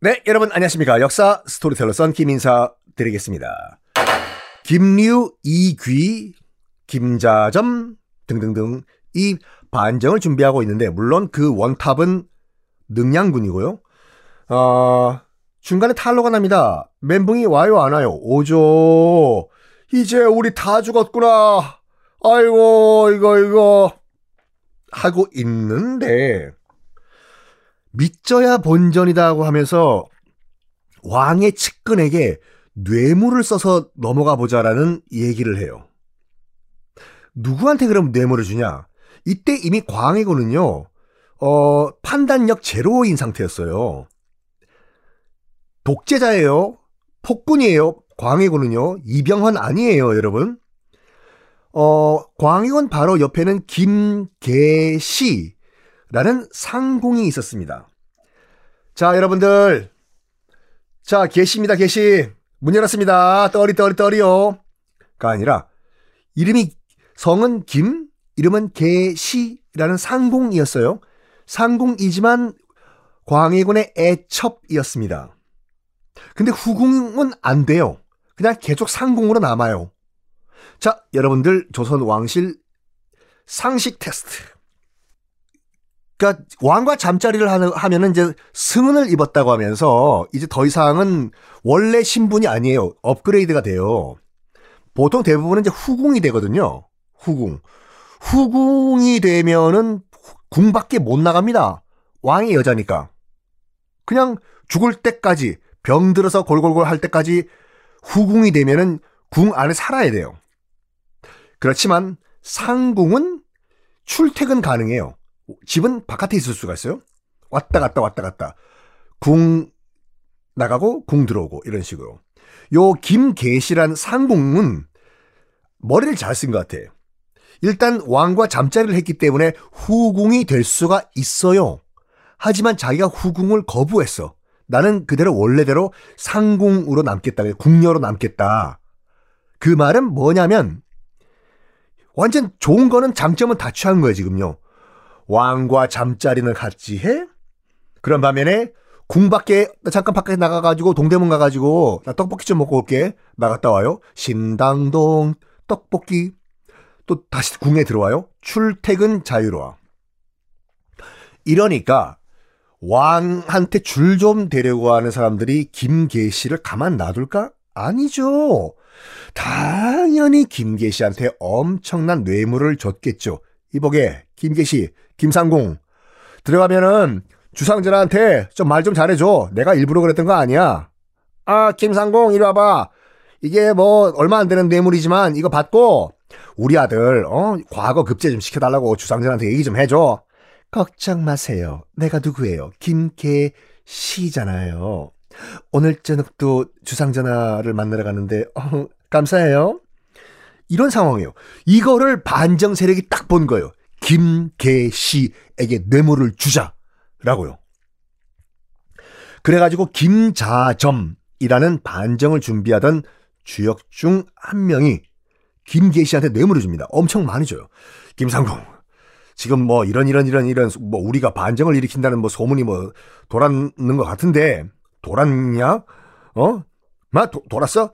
네, 여러분 안녕하십니까. 역사 스토리텔러 썬킴 인사 드리겠습니다. 김류, 이귀, 김자점 등등등 이 반정을 준비하고 있는데 물론 그 원탑은 능양군이고요. 어, 중간에 탄로가 납니다. 멘붕이 와요 안 와요? 오죠. 이제 우리 다 죽었구나. 아이고 이거 이거 하고 있는데 믿져야 본전이다고 하면서 왕의 측근에게 뇌물을 써서 넘어가 보자라는 얘기를 해요. 누구한테 그럼 뇌물을 주냐? 이때 이미 광해군은요, 어, 판단력 제로인 상태였어요. 독재자예요. 폭군이에요. 광해군은요. 이병헌 아니에요, 여러분. 어, 광해군 바로 옆에는 김계시 라는 상공이 있었습니다. 자, 여러분들. 자, 계시입니다, 계시. 문 열었습니다. 떠리, 떠리, 떠리요. 가 아니라, 이름이, 성은 김, 이름은 계시라는 상공이었어요. 상공이지만 광해군의 애첩이었습니다. 근데 후궁은 안 돼요. 그냥 계속 상공으로 남아요. 자, 여러분들 조선 왕실 상식 테스트. 그러니까 왕과 잠자리를 하면은 이제 승은을 입었다고 하면서 이제 더 이상은 원래 신분이 아니에요. 업그레이드가 돼요. 보통 대부분은 이제 후궁이 되거든요. 후궁. 후궁이 되면은 궁밖에 못 나갑니다. 왕이 여자니까. 그냥 죽을 때까지 병 들어서 골골골 할 때까지 후궁이 되면은 궁 안에 살아야 돼요. 그렇지만 상궁은 출퇴근 가능해요. 집은 바깥에 있을 수가 있어요. 왔다 갔다 왔다 갔다. 궁 나가고 궁 들어오고 이런 식으로. 요 김계시란 상궁은 머리를 잘 쓴 것 같아. 일단 왕과 잠자리를 했기 때문에 후궁이 될 수가 있어요. 하지만 자기가 후궁을 거부했어. 나는 그대로 원래대로 상궁으로 남겠다. 궁녀로 남겠다. 그 말은 뭐냐면 완전 좋은 거는 장점은 다 취한 거예요, 지금요. 왕과 잠자리는 같이 해? 그런 반면에 궁 밖에 잠깐 밖에 나가가지고 동대문 가가지고 나 떡볶이 좀 먹고 올게 나갔다 와요 신당동 떡볶이 또 다시 궁에 들어와요 출퇴근 자유로워 이러니까 왕한테 줄좀 대려고 하는 사람들이 김계시를 가만 놔둘까? 아니죠. 당연히 김계시한테 엄청난 뇌물을 줬겠죠. 이보게 김계시, 김상공 들어가면은 주상전한테 좀말좀 잘해줘. 내가 일부러 그랬던 거 아니야. 아 김상공 이리 와봐. 이게 뭐 얼마 안 되는 뇌물이지만 이거 받고 우리 아들 어 과거 급제 좀 시켜달라고 주상전한테 얘기 좀 해줘. 걱정 마세요. 내가 누구예요? 김계 시잖아요. 오늘 저녁도 주상전하를 만나러 가는데 어, 감사해요. 이런 상황이에요. 이거를 반정 세력이 딱 본 거예요. 김계시에게 뇌물을 주자라고요. 그래가지고 김자점이라는 반정을 준비하던 주역 중 한 명이 김계시한테 뇌물을 줍니다. 엄청 많이 줘요. 김상궁, 지금 뭐 이런 이런 이런 이런 뭐 우리가 반정을 일으킨다는 뭐 소문이 뭐 돌았는 것 같은데 돌았냐? 어? 마 도, 돌았어?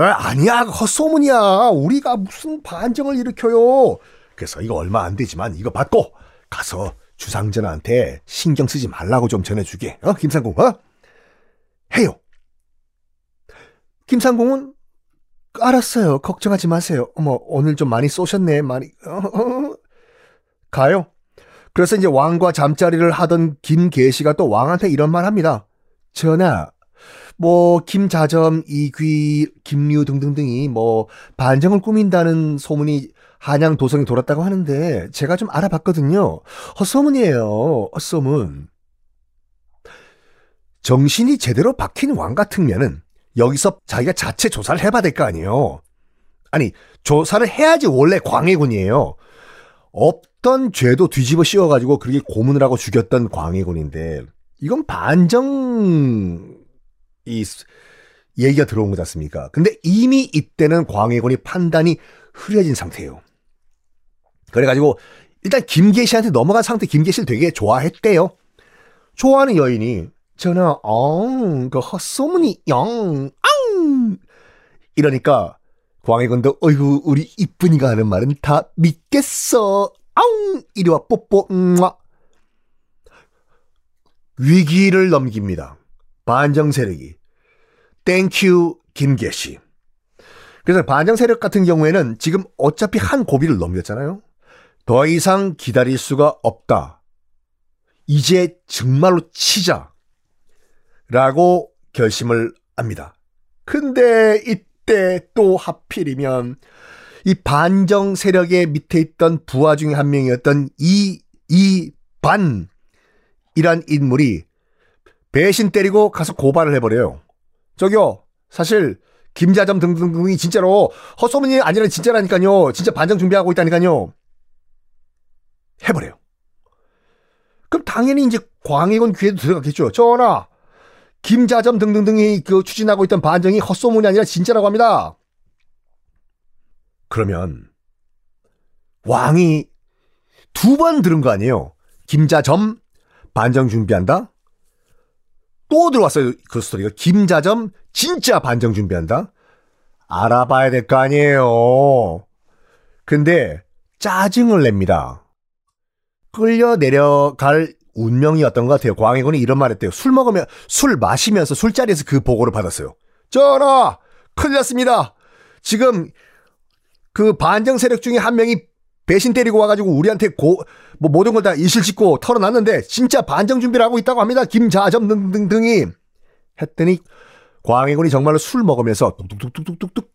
아, 아니야 헛소문이야. 우리가 무슨 반정을 일으켜요. 그래서 이거 얼마 안 되지만 이거 받고 가서 주상전한테 신경 쓰지 말라고 좀 전해주게. 어 김상국 어? 해요. 김상공은 알았어요. 걱정하지 마세요. 어머, 오늘 좀 많이 쏘셨네. 많이. 가요. 그래서 이제 왕과 잠자리를 하던 김계시가 또 왕한테 이런 말 합니다. 전하, 뭐 김자점, 이귀, 김류 등등등이 뭐 반정을 꾸민다는 소문이 한양 도성에 돌았다고 하는데 제가 좀 알아봤거든요. 헛소문이에요. 헛소문. 정신이 제대로 박힌 왕 같으면은 여기서 자기가 자체 조사를 해봐야 될 거 아니에요. 아니 조사를 해야지 원래 광해군이에요. 없던 죄도 뒤집어 씌워가지고 그렇게 고문을 하고 죽였던 광해군인데 이건 반정 이 얘기가 들어온 거지 않습니까? 근데 이미 이때는 광해군이 판단이 흐려진 상태예요. 그래가지고 일단 김계시한테 넘어간 상태 김계시를 되게 좋아했대요. 좋아하는 여인이 전하 엉, 그 헛소문이 영, 앙 이러니까 광해군도 어이구 우리 이쁜이가 하는 말은 다 믿겠어. 앙 이리와 뽀뽀 음아 위기를 넘깁니다. 반정 세력이 thank you 김개시. 그래서 반정 세력 같은 경우에는 지금 어차피 한 고비를 넘겼잖아요. 더 이상 기다릴 수가 없다. 이제 정말로 치자. 라고 결심을 합니다. 근데 이때 또 하필이면 이 반정 세력의 밑에 있던 부하 중에 한 명이었던 이, 이, 반, 이란 인물이 배신 때리고 가서 고발을 해버려요. 저기요, 사실, 김자점 등등등이 진짜로 헛소문이 아니라 진짜라니까요. 진짜 반정 준비하고 있다니까요. 해버려요. 그럼 당연히 이제 광해군 귀에도 들어갔겠죠. 전하, 김자점 등등등이 그 추진하고 있던 반정이 헛소문이 아니라 진짜라고 합니다. 그러면 왕이 두 번 들은 거 아니에요. 김자점 반정 준비한다. 또 들어왔어요. 그 스토리가 김자점 진짜 반정 준비한다. 알아봐야 될 거 아니에요. 근데 짜증을 냅니다. 끌려 내려갈 운명이었던 것 같아요. 광해군이 이런 말 했대요. 술 먹으면, 술 마시면서 술자리에서 그 보고를 받았어요. 전하! 큰일 났습니다. 지금 그 반정 세력 중에 한 명이 배신 때리고 와가지고 우리한테 고, 뭐 모든 걸다 이실 짓고 털어놨는데 진짜 반정 준비를 하고 있다고 합니다. 김자점 등등등이. 했더니 광해군이 정말로 술 먹으면서 뚝뚝뚝뚝뚝뚝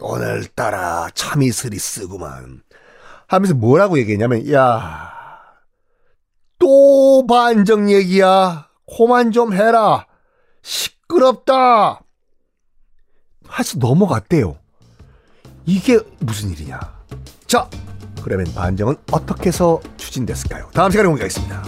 오늘따라 참 이 슬이 쓰구만 하면서 뭐라고 얘기했냐면 야 또 반정 얘기야. 코만 좀 해라. 시끄럽다. 하시 넘어갔대요. 이게 무슨 일이냐. 자, 그러면 반정은 어떻게 해서 추진됐을까요? 다음 시간에 공개하겠습니다.